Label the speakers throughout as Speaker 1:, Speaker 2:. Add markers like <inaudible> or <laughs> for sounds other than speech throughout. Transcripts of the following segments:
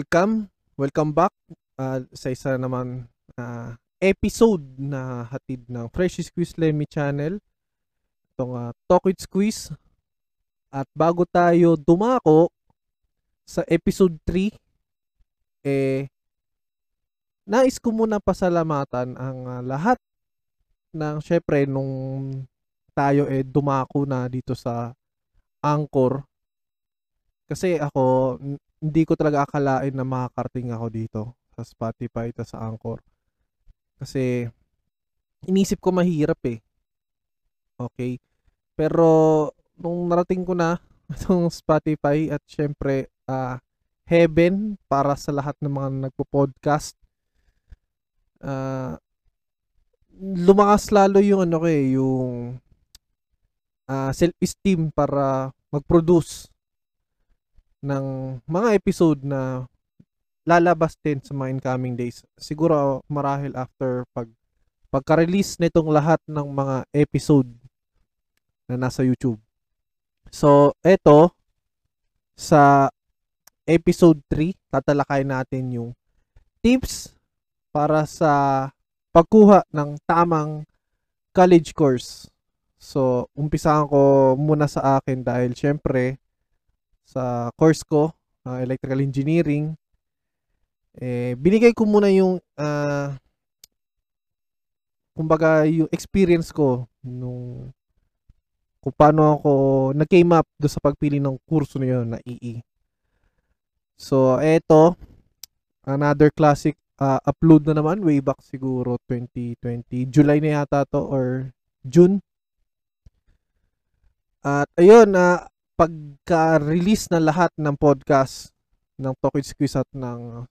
Speaker 1: welcome. Welcome back uh, sa isa naman uh, episode na hatid ng Fresh Squeeze Lemmy channel. Itong uh, Talk with Squeeze. At bago tayo dumako sa episode 3, eh, nais ko muna pasalamatan ang uh, lahat ng syempre nung tayo eh dumako na dito sa Anchor kasi ako hindi ko talaga akalain na makakarating ako dito sa Spotify ta sa Anchor. Kasi inisip ko mahirap eh. Okay. Pero nung narating ko na <laughs> itong Spotify at syempre uh, heaven para sa lahat ng mga nagpo-podcast. Uh, lumakas lalo yung ano ko eh, yung uh, self-esteem para mag-produce ng mga episode na lalabas din sa mga incoming days. Siguro marahil after pag pagka-release nitong lahat ng mga episode na nasa YouTube. So, eto sa episode 3, tatalakay natin yung tips para sa pagkuha ng tamang college course. So, umpisahan ko muna sa akin dahil syempre sa course ko, uh, electrical engineering, eh, binigay ko muna yung, uh, kumbaga, yung experience ko nung kung paano ako nag-came up do sa pagpili ng kurso na yun na EE. So, eto, another classic uh, upload na naman way back siguro 2020. July na yata to or June. At ayun, uh, pagka-release ng lahat ng podcast ng with Squeeze at ng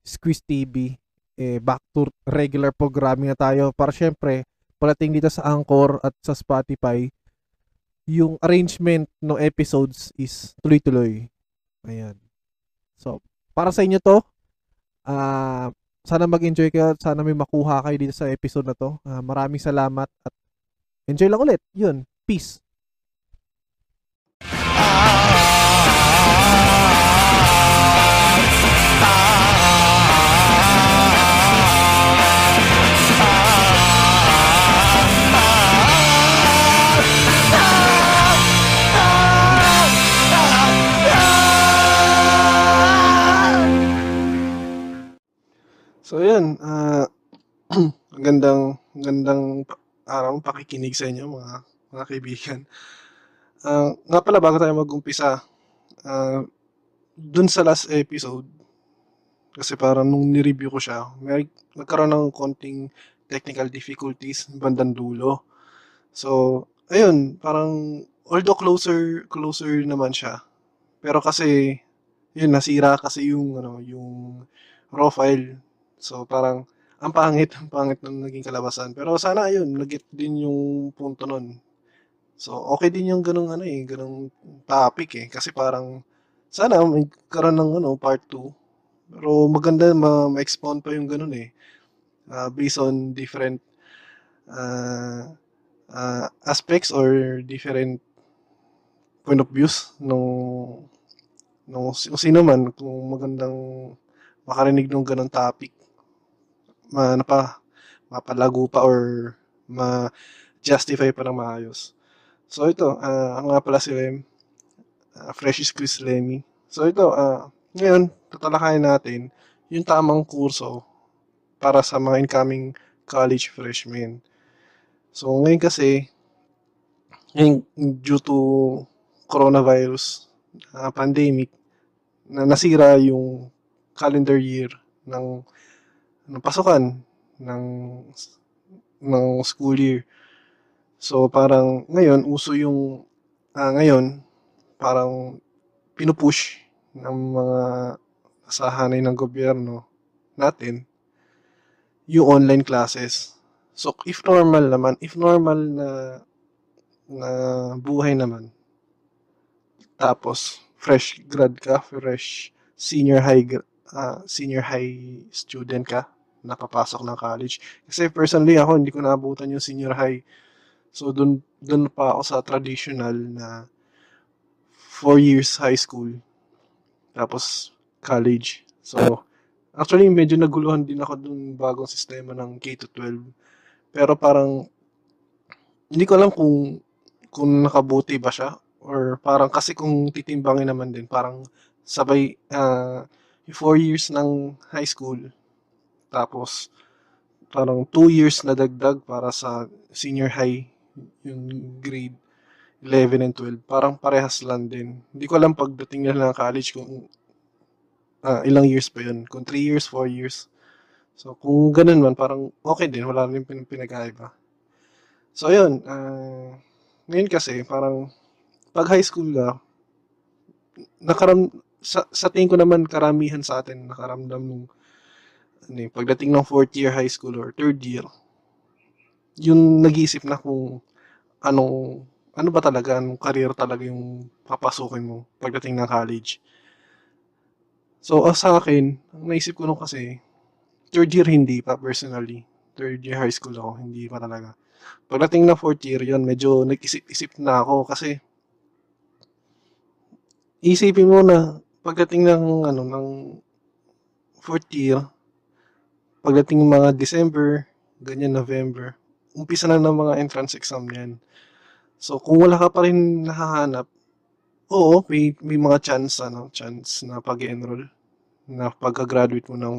Speaker 1: Squeeze TV, eh, back to regular programming na tayo para syempre, palating dito sa Anchor at sa Spotify, yung arrangement ng episodes is tuloy-tuloy. Ayan. So, para sa inyo to, uh, sana mag-enjoy kayo at sana may makuha kayo dito sa episode na to. Uh, maraming salamat at enjoy lang ulit. Yun. Peace. <clears throat> Uh, gandang gandang araw pakikinig sa inyo mga mga kaibigan. Uh, nga pala bago tayo mag-umpisa, uh, dun sa last episode, kasi parang nung ni-review ko siya, may nagkaroon ng konting technical difficulties bandang dulo. So, ayun, parang although closer closer naman siya. Pero kasi yun nasira kasi yung ano, yung raw file So parang ang pangit, ang pangit ng naging kalabasan. Pero sana ayun, nagit din yung punto nun. So okay din yung ganung ano eh, ganung topic eh kasi parang sana magkaroon ng ano part 2. Pero maganda ma- ma-expound pa yung ganun eh. Uh, based on different uh, uh, aspects or different point of views nung nung sino man kung magandang makarinig ng ganung topic ma, napa, mapalago pa or ma-justify pa ng maayos. So ito, uh, ang nga pala si Lem, uh, Fresh is Chris Lemmy. So ito, uh, ngayon, tatalakayin natin yung tamang kurso para sa mga incoming college freshmen. So ngayon kasi, ngayon, due to coronavirus uh, pandemic, na nasira yung calendar year ng ng pasukan ng ng school year. So parang ngayon uso yung uh, ngayon parang pinupush ng mga kasahanay ng gobyerno natin yung online classes. So if normal naman, if normal na na buhay naman tapos fresh grad ka, fresh senior high uh, senior high student ka, napapasok ng college. Kasi personally ako, hindi ko naabutan yung senior high. So, dun, dun pa ako sa traditional na 4 years high school. Tapos, college. So, actually medyo naguluhan din ako dun bagong sistema ng K-12. Pero parang hindi ko alam kung kung nakabuti ba siya or parang kasi kung titimbangin naman din parang sabay ah, yung four years ng high school tapos parang two years na dagdag para sa senior high yung grade 11 and 12 parang parehas lang din. Hindi ko alam pagdating nila ng college kung ah, ilang years pa yun. Kung 3 years 4 years. So kung ganun man parang okay din. Wala rin pin- pinagkaiba so yun ah, ngayon kasi parang pag high school ka nakaram sa, sa tingin ko naman karamihan sa atin nakaramdam nung ano, pagdating ng fourth year high school or third year yung nag-iisip na kung anong ano ba talaga anong career talaga yung papasukin mo pagdating ng college. So ah, sa akin ang naisip ko nung kasi third year hindi pa personally. Third year high school ako hindi pa talaga. Pagdating ng fourth year yun medyo nag-isip-isip na ako kasi isipin mo na pagdating ng ano ng fourth year pagdating ng mga December ganyan November umpisa na ng mga entrance exam yan. So kung wala ka pa rin nahahanap oo may, may mga chance ano chance na pag-enroll na pagka-graduate mo ng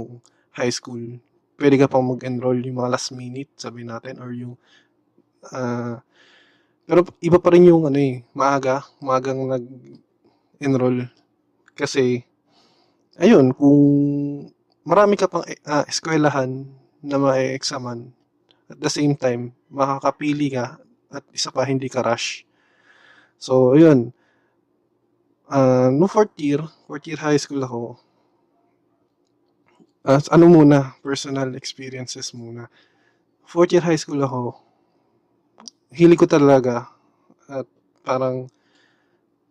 Speaker 1: high school. Pwede ka pang mag-enroll yung mga last minute sabi natin or yung ah, pero iba pa rin yung ano eh maaga maagang nag-enroll. Kasi ayun kung marami ka pang ah, eskwelahan na mae-examan at the same time makakapili ka at isa pa hindi ka rush. So ayun ah no fourth year fourth year high school ako ah, ano muna personal experiences muna. Fourth year high school ako hili ko talaga at parang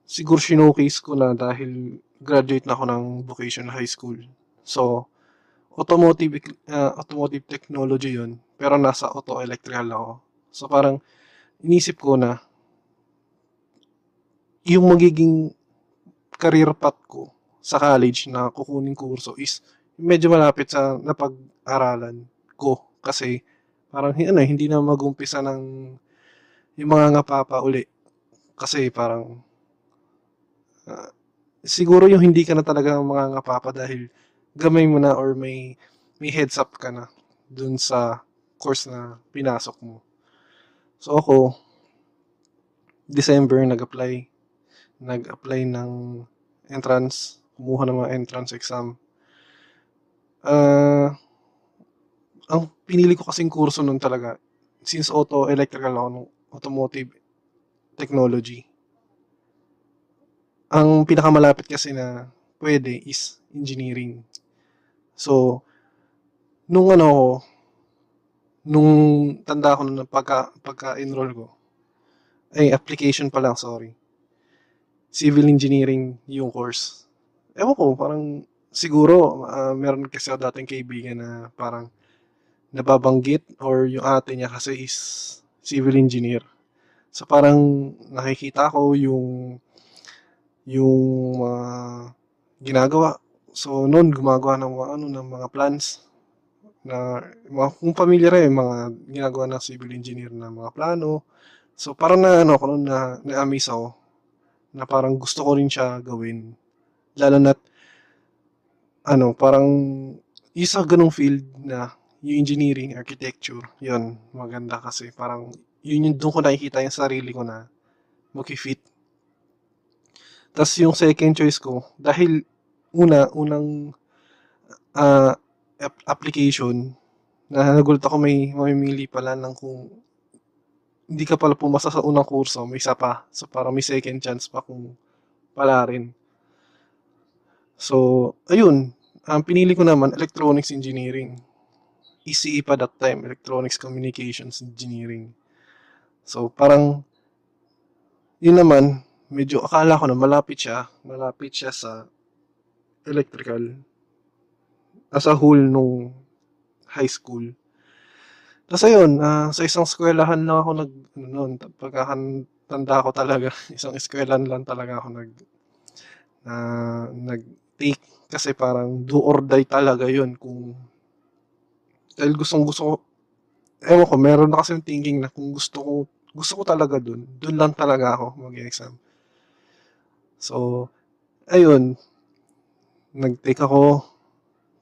Speaker 1: siguro showcase ko na dahil graduate na ako ng vocational high school. So automotive ah, automotive technology yun pero nasa auto electrical ako. So parang inisip ko na yung magiging career path ko sa college na kukuning kurso is medyo malapit sa napag-aralan ko kasi parang ano, hindi na mag-umpisa ng yung mga ngapapa uli. Kasi parang ah, siguro yung hindi ka na talaga mga ngapapa dahil gamay mo na or may may heads up ka na dun sa course na pinasok mo. So ako, December nag-apply. Nag-apply ng entrance, kumuha ng mga entrance exam. Ah, ang pinili ko kasing kurso nun talaga, since auto electrical ako automotive technology, ang pinakamalapit kasi na pwede is engineering. So, nung ano ako, nung tanda ko na pagka, pagka-enroll ko, ay application pa lang, sorry. Civil engineering yung course. Ewan ko, parang siguro, ah, meron kasi ako dating kaibigan na parang nababanggit or yung ate niya kasi is civil engineer. So parang nakikita ko yung yung mga ginagawa. So noon gumagawa ng mga ano ng mga plans na mga kung pamilyar eh mga ginagawa ng civil engineer na mga plano. So parang na ano ako na na-amaze ako na parang gusto ko rin siya gawin. Lalo na't ano parang isa ganong field na yung engineering, architecture, yun, maganda kasi parang yun yung doon ko nakikita yung sarili ko na mag-fit. Tapos yung second choice ko, dahil una, unang ap- application, na nagulat ako may mamimili pala ng kung hindi ka pala pumasa sa unang kurso, may isa pa. So parang may second chance pa kung pala rin. So, ayun, ang pinili ko naman, electronics engineering. ECE pa that time, Electronics Communications Engineering. So, parang, yun naman, medyo akala ko na malapit siya, malapit siya sa electrical as a whole nung high school. Tapos ayun, ah, sa isang eskwelahan lang ako nag, ano nun, pagkakan, tanda ko talaga, <laughs> isang eskwelahan lang talaga ako nag, na, take kasi parang do or die talaga yun kung dahil gustong gusto ko ewan ko meron na kasi yung thinking na kung gusto ko gusto ko talaga dun dun lang talaga ako mag-exam so ayun nag-take ako.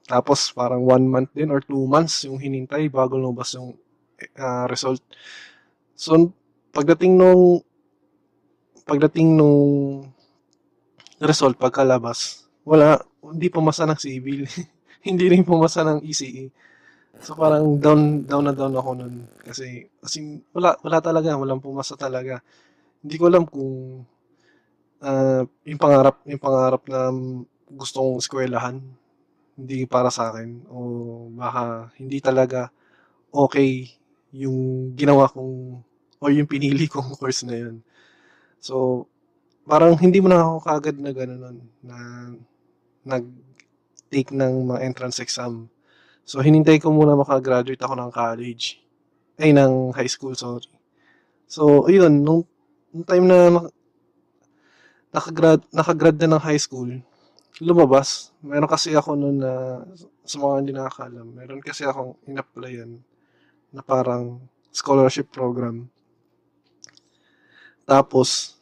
Speaker 1: Tapos parang one month din or two months yung hinintay bago lumabas yung uh, result. So pagdating nung pagdating nung result pagkalabas wala hindi pumasa ng civil <laughs> hindi rin pumasa ng ECE So parang down down na down ako nun. Kasi as in, wala wala talaga, walang pumasa talaga. Hindi ko alam kung uh, yung pangarap yung pangarap na gusto kong eskwelahan hindi para sa akin o baka hindi talaga okay yung ginawa kong o yung pinili kong <laughs> course na yun. So, parang hindi mo na ako kagad na gano'n na nag-take ng mga entrance exam So, hinintay ko muna makagraduate ako ng college. Ay, ng high school, sorry. So, ayun, nung, nung time na nakagrad, nakagrad na ng high school, lumabas. Meron kasi ako noon na, sa mga hindi nakakalam, meron kasi akong in-applyan na parang scholarship program. Tapos,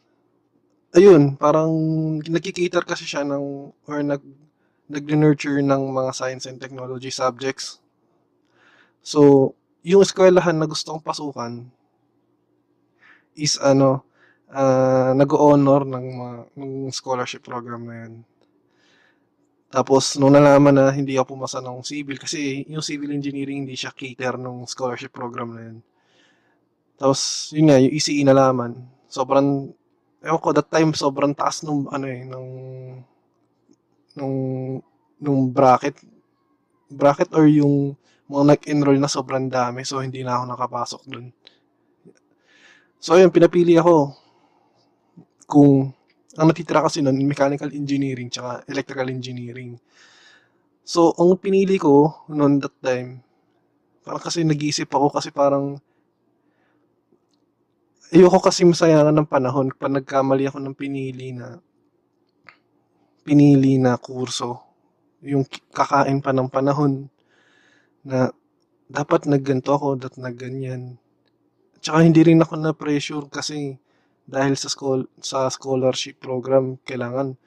Speaker 1: ayun, parang nagkikater kasi siya ng, or nag, nag-nurture ng mga science and technology subjects. So, yung eskwelahan na gusto kong pasukan is ano, uh, nag-honor ng, mga, ng scholarship program na yan. Tapos, nung nalaman na hindi ako pumasa ng civil, kasi yung civil engineering hindi siya cater ng scholarship program na yan. Tapos, yun nga, yung ECE nalaman. Sobrang, ewan ko, that time, sobrang taas nung, ano eh, nung nung nung bracket bracket or yung mga nag-enroll na sobrang dami so hindi na ako nakapasok dun. So ayun, pinapili ako kung ang natitira kasi nun, mechanical engineering tsaka electrical engineering. So, ang pinili ko noon that time, parang kasi nag-iisip ako kasi parang ayoko kasi masayangan ng panahon pag nagkamali ako ng pinili na pinili na kurso. Yung kakain pa ng panahon na dapat nagganto ako, dapat nagganyan. Tsaka hindi rin ako na pressure kasi dahil sa school sa scholarship program kailangan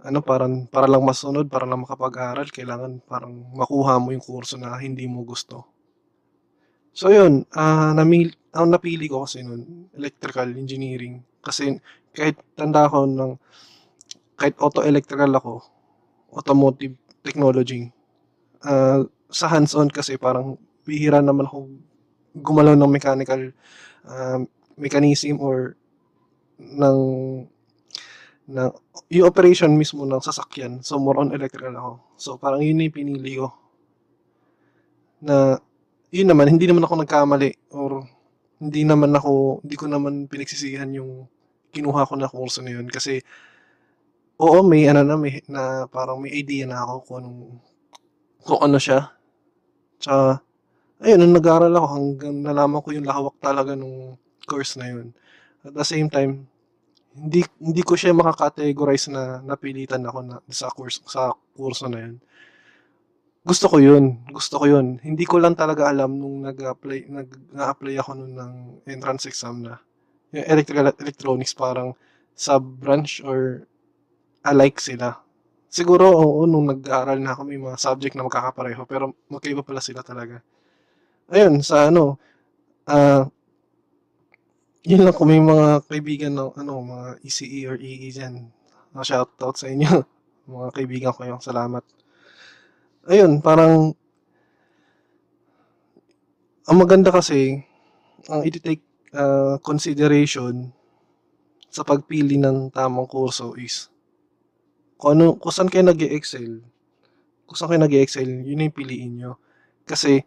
Speaker 1: ano parang para lang masunod, para lang makapag-aral, kailangan parang makuha mo yung kurso na hindi mo gusto. So yun, uh, namil, ang napili ko kasi nun, electrical engineering. Kasi kahit tanda ko ng kahit auto-electrical ako, automotive technology, uh, sa hands-on kasi parang bihira naman ako gumalaw ng mechanical uh, mechanism or ng na yung operation mismo ng sasakyan. So, more on electrical ako. So, parang yun yung pinili ko. Na, yun naman, hindi naman ako nagkamali or hindi naman ako, hindi ko naman pinagsisihan yung kinuha ko na kurso na yun kasi Oo, may ano na, may na parang may idea na ako kung anong kung ano siya. Tsaka ayun, nung nag-aaral ako hanggang nalaman ko yung lawak talaga nung course na yun. At the same time, hindi hindi ko siya makakategorize na napilitan ako na sa course sa kurso na yun. Gusto ko yun. Gusto ko yun. Hindi ko lang talaga alam nung nag-apply nag-apply ako noon ng entrance exam na yung electrical electronics parang sub branch or alike sila. Siguro, oo, nung nag-aaral na ako, may mga subject na magkakapareho, pero magkaiba pala sila talaga. Ayun, sa ano, uh, yun lang kung may mga kaibigan ng ano, mga ECE or EE dyan. Uh, shout out sa inyo. <laughs> mga kaibigan ko yung salamat. Ayun, parang ang maganda kasi ang i-take uh, consideration sa pagpili ng tamang kurso is kung, ano, kung saan kayo nag excel kung saan kayo nag excel yun yung piliin nyo. Kasi,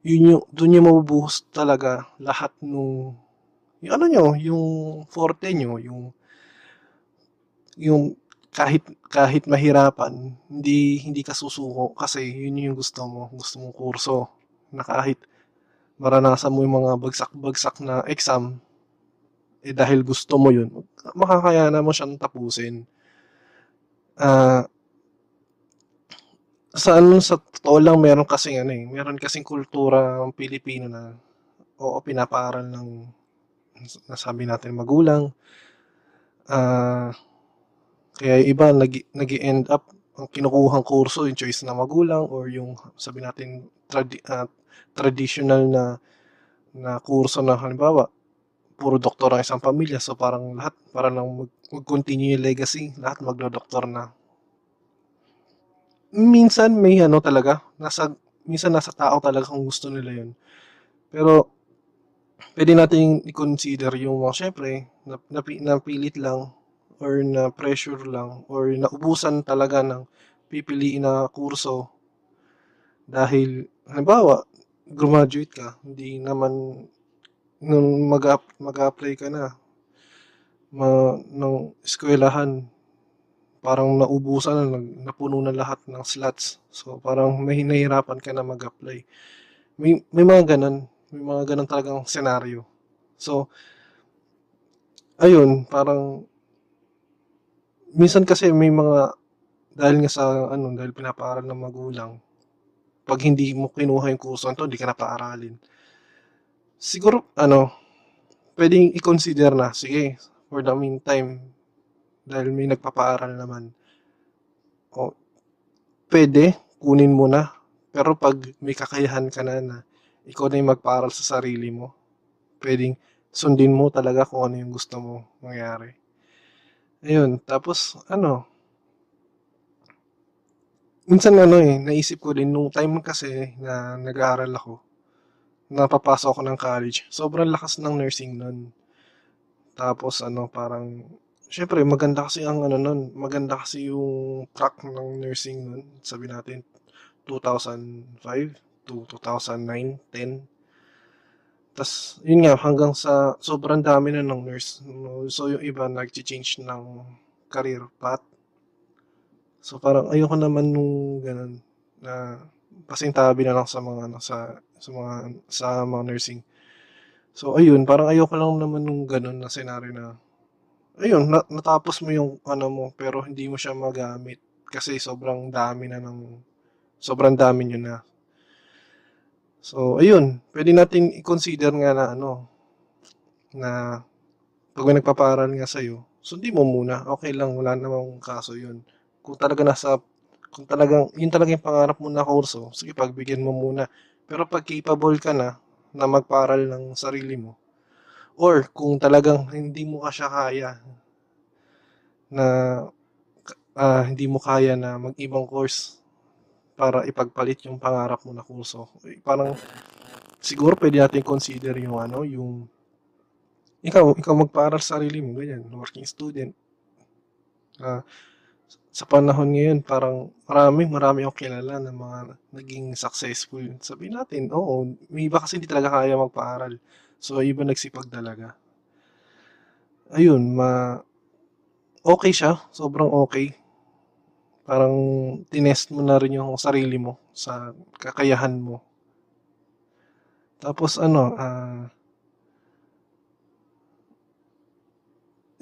Speaker 1: yun yung, dun yung mabubuhos talaga lahat nung, yung ano nyo, yung forte nyo, yung, yung kahit kahit mahirapan, hindi hindi ka susuko kasi yun yung gusto mo, gusto mong kurso na kahit maranasan mo yung mga bagsak-bagsak na exam, eh dahil gusto mo yun, makakayana mo siyang tapusin. Uh, Sa ano, sa totoo lang meron kasing ano, eh, meron kasing kultura ang Pilipino na oo, pinapaaral ng nasabi natin magulang. Ah, kaya yung iba nag nag-e-end up ang kinukuhang kurso yung choice ng magulang or yung sabi natin tradi ah, traditional na na kurso na halimbawa puro doktor ang isang pamilya so parang lahat para lang mag mag-continue yung legacy lahat magdodoktor na. Minsan may ano talaga nasa minsan nasa tao talaga kung gusto nila yun. Pero puwede nating i-consider yung mga siyempre nap napi napilit lang or na-pressure lang or naubusan talaga ng pipiliin na kurso dahil halimbawa grumaduate ka hindi naman nung mag-a mag-a-apply ka na ma ng eskuwelahan parang naubusan na napuno na lahat ng slots. So, parang may nahihirapan ka na mag-apply. May may mga gano'n, may mga gano'n talagang senaryo. So ayun parang minsan kasi may mga dahil nga sa ano, dahil pinapaaral ng magulang, 'pag hindi mo kinuha yung kursong 'to, hindi ka na paaralin. Siguro ano, puwedeng i-consider na, sige for the meantime, dahil may nagpapaaral naman. O puwede kunin mo na, pero 'pag may kakayahan ka na na ikaw na yung magpaaral sa sarili mo, puwedeng sundin mo talaga kung ano yung gusto mo mangyari. Ayun, tapos ano? Minsan ano, eh, naisip ko din nung time kasi na nag-aaral ako, na papasok ako ng college, sobrang lakas ng nursing nun. Tapos ano, parang siyempre maganda kasi ang ano nun, maganda kasi yung track ng nursing nun, sabihin natin 2005 to 2009, 10. Tas yun nga hanggang sa sobrang dami na ng nurse, so yung iba nagcha-change ng career path. So, parang ayoko naman nung gano'n na pasintabi na lang sa mga ano, sa sa mga sa mga nursing. So, ayun parang ayoko lang naman nung gano'n na senaryo na ayun na natapos mo yung ano mo pero hindi mo siya magamit kasi sobrang dami na ng sobrang dami niyo na. So, ayun puwede nating i-consider nga na ano, na 'pag may nagpapaaral nga sa'yo, sundin mo muna, okey lang wala namang kaso yun. Kung talagang nasa kung talagang yun talaga yung pangarap mo na kurso, sige pagbigyan mo muna. Pero 'pag capable ka na, na magpaaral ng sarili mo or kung talagang hindi mo pa siya kaya na ah, hindi mo kaya na mag-ibang course para ipagpalit yung pangarap mo na kurso, eh, parang siguro puwede nating consider yung ano, yung ikaw ikaw magpaaral sa sarili mo ganyan, working student. Ah, sa panahon ngayon parang marami marami akong kilala na mga naging successful. Sabihin natin, oo, may iba kasi hindi talaga kaya magpaaral. So, iba nagsipag talaga. Ayun ma okey siya, sobrang okey. Parang tinest mo na rin yung sarili mo sa kakayahan mo. Tapos ano, ah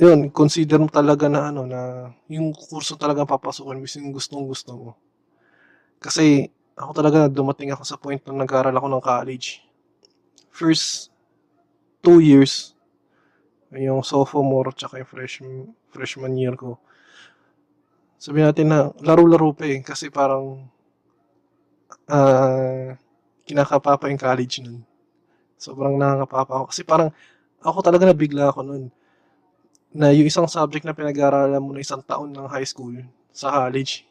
Speaker 1: yun consider mo talaga na ano, na yung kurso talagang papasukin mo yung gustong-gusto mo. Kasi ako talaga dumating ako sa point na nag-aaral ako ng college. First 2 years, yung sophomore tsaka yung freshm freshman year ko, sabihin natin na laro-laro pa, eh, kasi parang ah, kinakapapa yung college nun. Sobrang nakakapapa ako kasi parang ako talaga nabigla ako nun. Na yung isang subject na pinag-aaralan mo na isang taon ng high school, sa college,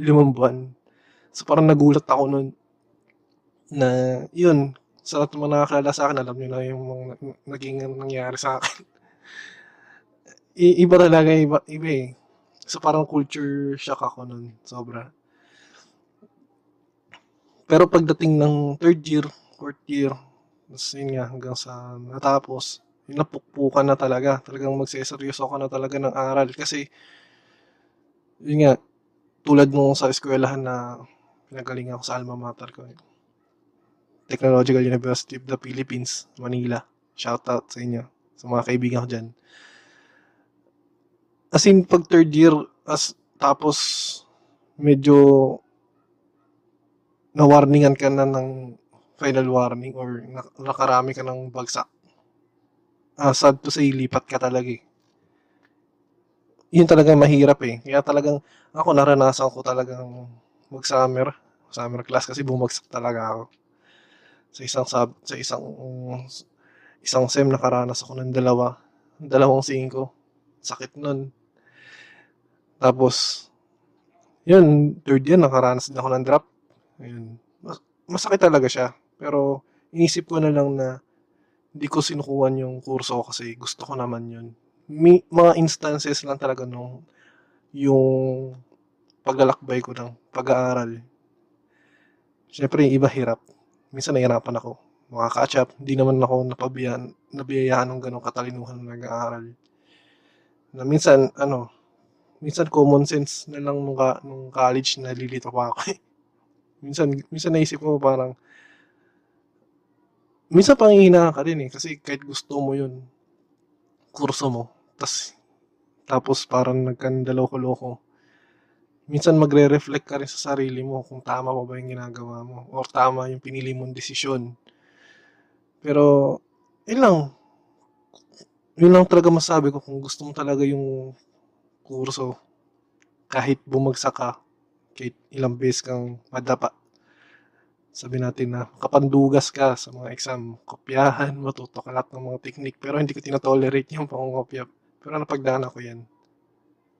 Speaker 1: 5 buwan. So, parang nagulat ako nun na yun, sa lahat ng mga nakakilala sa'kin alam niyo na yung mga naging nangyari sa'kin. <laughs> I iba talaga, iba iba, eh. So, parang culture shock ako nun, sobra. Pero pagdating ng 3rd year, 4th year, ta's yun nga hanggang sa natapos, napukpukan na talaga, talagang magseseryoso ka na talaga ng aral kasi yun nga, tulad nung sa eskuwelahan na pinanggalingan ko sa alma mater ko, Technological University of the Philippines, Manila. Shoutout sa inyo, sa mga kaibigan ko diyan. As in 'pag 3rd year as tapos medyo na-warningan ka na ng final warning or na- nakarami ka ng bagsak. Ah, sad to say, lipat ka talaga eh. Yun talaga mahirap eh. Kaya talagang ako naranasan ko talagang mag-summer, summer class kasi bumagsak talaga ako. Sa isang sub, sa isang isang sem nakaranas ako ng dalawa, dalawang singko. Sakit nun. Tapos yun, third year nakaranas din ako ng drop. Ayun. Mas- Masakit talaga siya. Pero inisip ko na lang na hindi ko sinukuhan yung kurso kasi gusto ko naman yun. Mi, mga instances lang talaga nung yung paglalakbay ko ng pag-aaral. Siyempre, yung iba hirap. Minsan nahihirapan ako. Makaka-catch up. Hindi naman ako napabiyan, nabiyayaan ng ganong katalinuhan ng nag-aaral. Na minsan, ano, minsan common sense na lang nung, ka, nung college nalilito pa ako eh. minsan, minsan naisip ko parang, minsan pangihina ka rin eh. Kasi kahit gusto mo yun, kurso mo, tas, tapos parang nagkandaloko-loko. Minsan magre-reflect ka rin sa sarili mo kung tama pa ba yung ginagawa mo or tama yung pinili mong desisyon. Pero, yun lang. Yun lang talaga masabi ko kung gusto mo talaga yung kurso, kahit bumagsak ka, kahit ilang beses kang madapa, sabi natin na kapandugas ka sa mga exam, kopyahan, matuto ka lahat ng mga technique, pero hindi ko tinatolerate yung pangungopya. Pero napagdaan ako yan.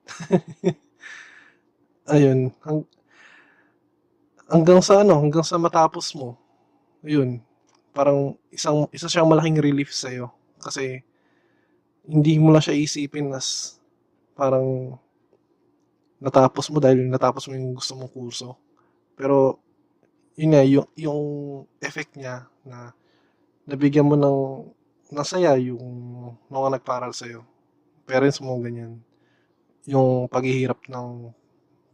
Speaker 1: <laughs> Ayun, hang, hanggang sa ano, hanggang sa matapos mo, ayun, parang isang, isa siyang malaking relief sa'yo. Kasi, hindi mo lang siya isipin as parang natapos mo dahil natapos mo yung gusto mong kurso. Pero, yun nga, yung, yung effect niya na nabigyan mo ng nasaya yung mga nagparal sa'yo. Parents mo, ganyan. Yung paghihirap ng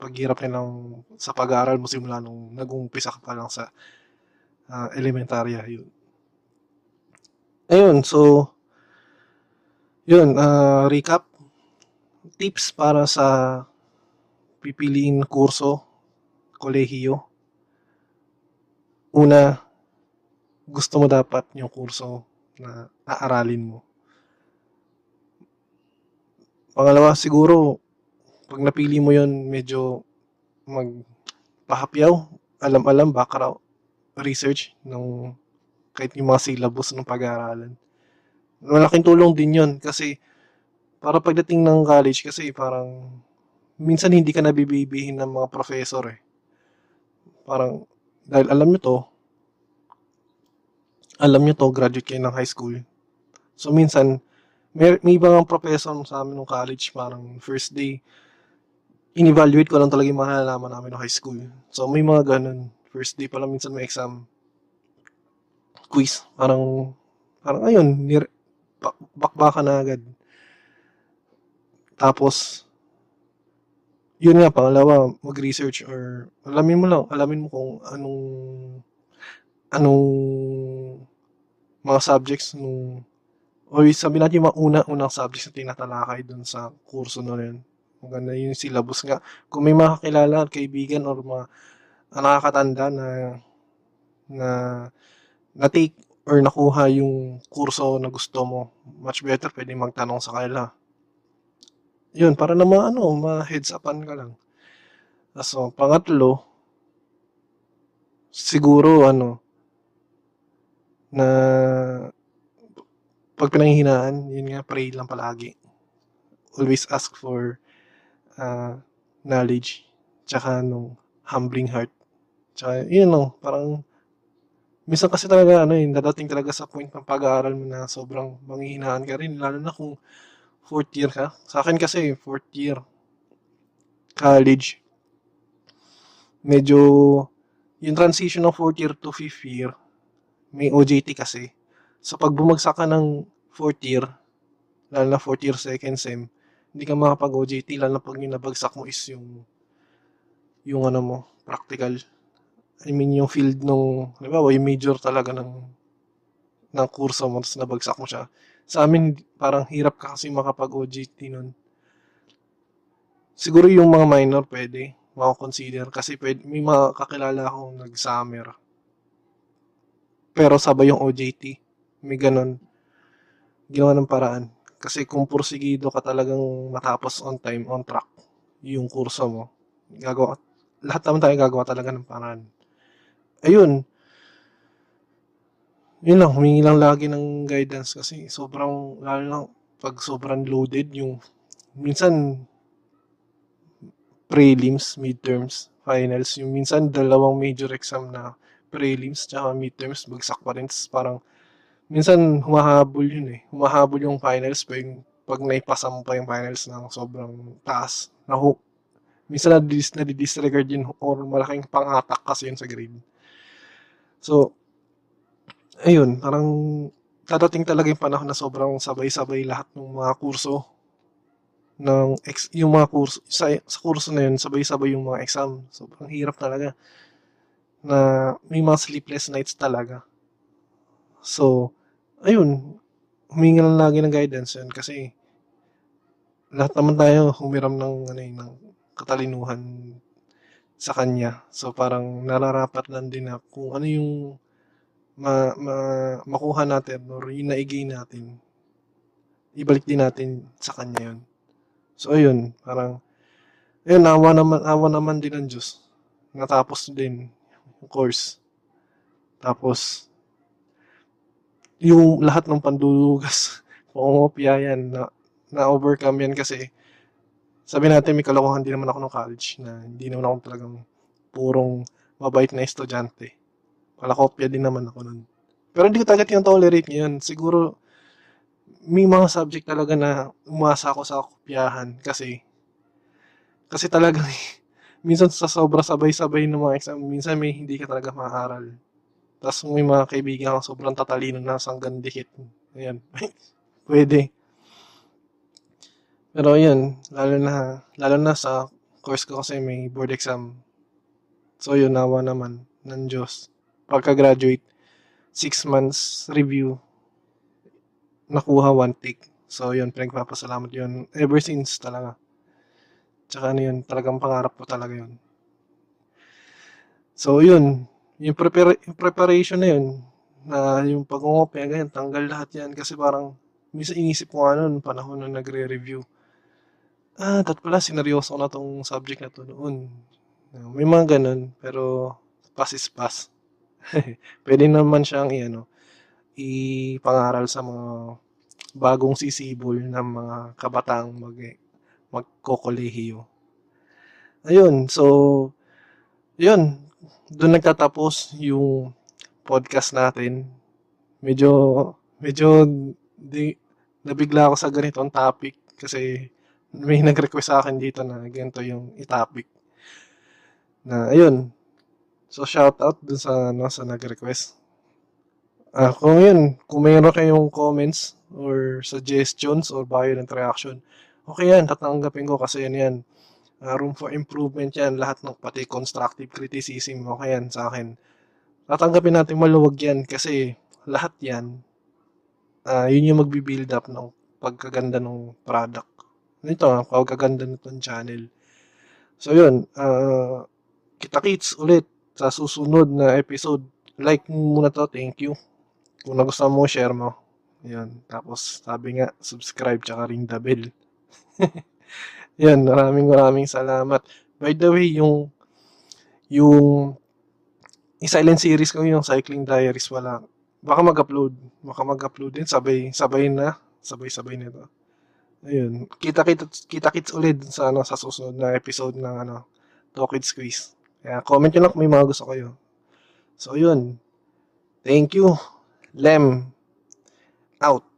Speaker 1: paghirap nilang sa pag-aaral mo simula nung nag-uumpisa ka pa lang sa ah, elementarya. Yun. Ayun, so, yun, ah, recap. Tips para sa pipiliin kurso, kolehiyo. Una, gusto mo dapat yung kurso na aaralin mo. Pangalawa, siguro, pag napili mo yon medyo magpahapyaw, alam-alam, background, research ng kahit yung mga syllabus ng pag-aaralan. Malaking tulong din yon kasi para pagdating ng college kasi parang minsan hindi ka nabibibihin ng mga professor eh. Parang dahil alam nyo to, alam nyo to, graduate kayo ng high school. So minsan, may, may ibang professor sa amin ng college, parang first day, in-evaluate ko lang talaga yung mga nalalaman namin ng high school. So may mga ganun. First day pa lang minsan may exam. Quiz. Parang, parang ayun, nir, bak- bakbaka na agad. Tapos, yun nga, pangalawa, mag-research or alamin mo lang, alamin mo kung anong anong mga subjects nung o sabi natin yung mga una-unang subjects na tinatalakay dun sa kurso na yun. Maganda yung syllabus nga. Kung may mga kakilala, kaibigan, or mga nakakatanda na na na-take or nakuha yung kurso na gusto mo, much better pwede magtanong sa kanila. Yun, para naman ano, ma-heads upan ka lang. So, pangatlo, siguro ano, na pag pinanghihinaan, yun nga, pray lang palagi. Always ask for uh, knowledge, tsaka nung humbling heart. Tsaka, yun lang, parang, minsan kasi talaga, ano yun, dadating talaga sa point ng pag-aaral mo na sobrang manghihinaan ka rin, lalo na kung fourth year ka. Sa akin kasi, fourth year, college, medyo, yung transition ng fourth year to fifth year, may OJT kasi. So, pag bumagsak ka ng fourth year, lalo na fourth year second sem, hindi ka makapag-OJT, lalo na pag yung nabagsak mo is yung, yung ano mo, practical. I mean, yung field nung, ba, yung major talaga ng, ng kurso mo, tapos nabagsak mo siya. Sa amin, parang hirap ka kasi makapag-OJT nun. Siguro yung mga minor pwede, mako-consider kasi puwede may mga kakilala akong nag-summer. Pero sabay yung OJT, may gano'n. Ginawan ng paraan. Kasi kung pursigido ka talagang matapos on time, on track yung kurso mo, gagawa lahat naman tayo gagawa talaga ng paraan. Ayun. Yun lang, humingi lang lagi ng guidance kasi sobrang lalo na 'pag sobrang loaded yung minsan prelims, midterms, finals, yung minsan dalawang major exam na prelims tsaka midterms bagsak pa rin. Parang minsan humahabol yun, eh, humahabol yung finals 'pag 'pag naipasa mo pa yung finals ng sobrang taas, nahu minsan nadidis nadi-disregard yun or malaking pang-atak kasi yun sa grade. So, ayun parang dadating talaga yung panahon na sobrang sabay-sabay lahat nung mga kurso ng ex yung mga kurso sa sa kurso na yun sabay-sabay yung mga exam. Sobrang hirap talaga na may mga sleepless nights talaga. So, ayun, humingi lang lagi ng guidance yun kasi lahat naman tayo humiram ng ano, eh, ng katalinuhan sa kanya. So, parang nararapat lang din na kung ano yung ma ma makuha natin or yung naigay natin, ibalik din natin sa kanya yun. So, ayun, parang ayun awa naman awa naman din ng Diyos, natapos din yung course. Tapos yung lahat ng pandulugas, <laughs> pangungopia yan na na-overcome yan kasi sabihin natin may kalokohan din naman ako nung college na hindi naman ako talagang purong mabait na estudyante. Palakopya din naman ako nun. Pero hindi ko talaga tino-tolerate ngayon. Siguro may mga subject talaga na umasa ako sa kopyahan kasi kasi talagang <laughs> minsan sa sobra sabay-sabay ng mga exam, minsan may hindi ka talaga makaaral. Ta's may mga kaibigan kang sobrang tatalino na hanggang dikit. Ayan, <laughs> puwede. Pero ayun, lalo na lalo na sa course ko kasi may board exam. So yun, awa naman ng Diyos. Pagka-graduate, 6 months review, nakuha 1 take. So yun, pinagpapasalamat yun ever since talaga. Tsaka ano yun, talagang pangarap ko talaga yun. So yun, yung prepara yung preparation na yun, na yung pangungopia ganyan, tanggal lahat yan kasi parang minsan inisip ko nga nun panahon na nagre-review, ah, dapat pala sineryoso na 'tong subject na 'to noon. May mga gano'n, pero pass is pass. <laughs> Puwede naman siyang i-ano, ipangaral sa mga bagong sisibol na mga kabataang mag magkokolehiyo. Ayun, so yun, dun nagtatapos yung podcast natin. Medyo medyo di nabigla ako sa ganitong topic kasi may nag-request sa'kin dito na ganito yung i-topic. Na ayun, so shoutout dun sa ano, sa nag-request. Ah, kung yun, kung meron kayong comments or suggestions or violent reaction, okey yan, tatanggapin ko kasi ano yan, ah, room for improvement yan, lahat ng pati constructive criticism, okey yan sa'kin. Tatanggapin nating maluwag yan kasi lahat yan, ah, yun yung magbi-build up ng pagkaganda nung product. Nito, pagkaganda nitong channel. So yun, ah, kita-kits ulit sa susunod na episode. Like muna 'to, thank you. Kung nagustuhan mo, share mo. Yun, tapos sabi nga, subscribe tsaka ring the bell. <laughs> Yun, maraming maraming salamat. By the way, yung yung i-silent series ko yung Cycling Diaries wala baka mag-upload, baka mag-upload din sabay sabay na, sabay-sabay nito. Ayun, kita-kits kita-kits ulit sa ano, sa susunod na episode ng ano, Talk with Squeeze. Kaya comment niyo lang kung may mga gusto kayo. So yun, thank you. Lem out.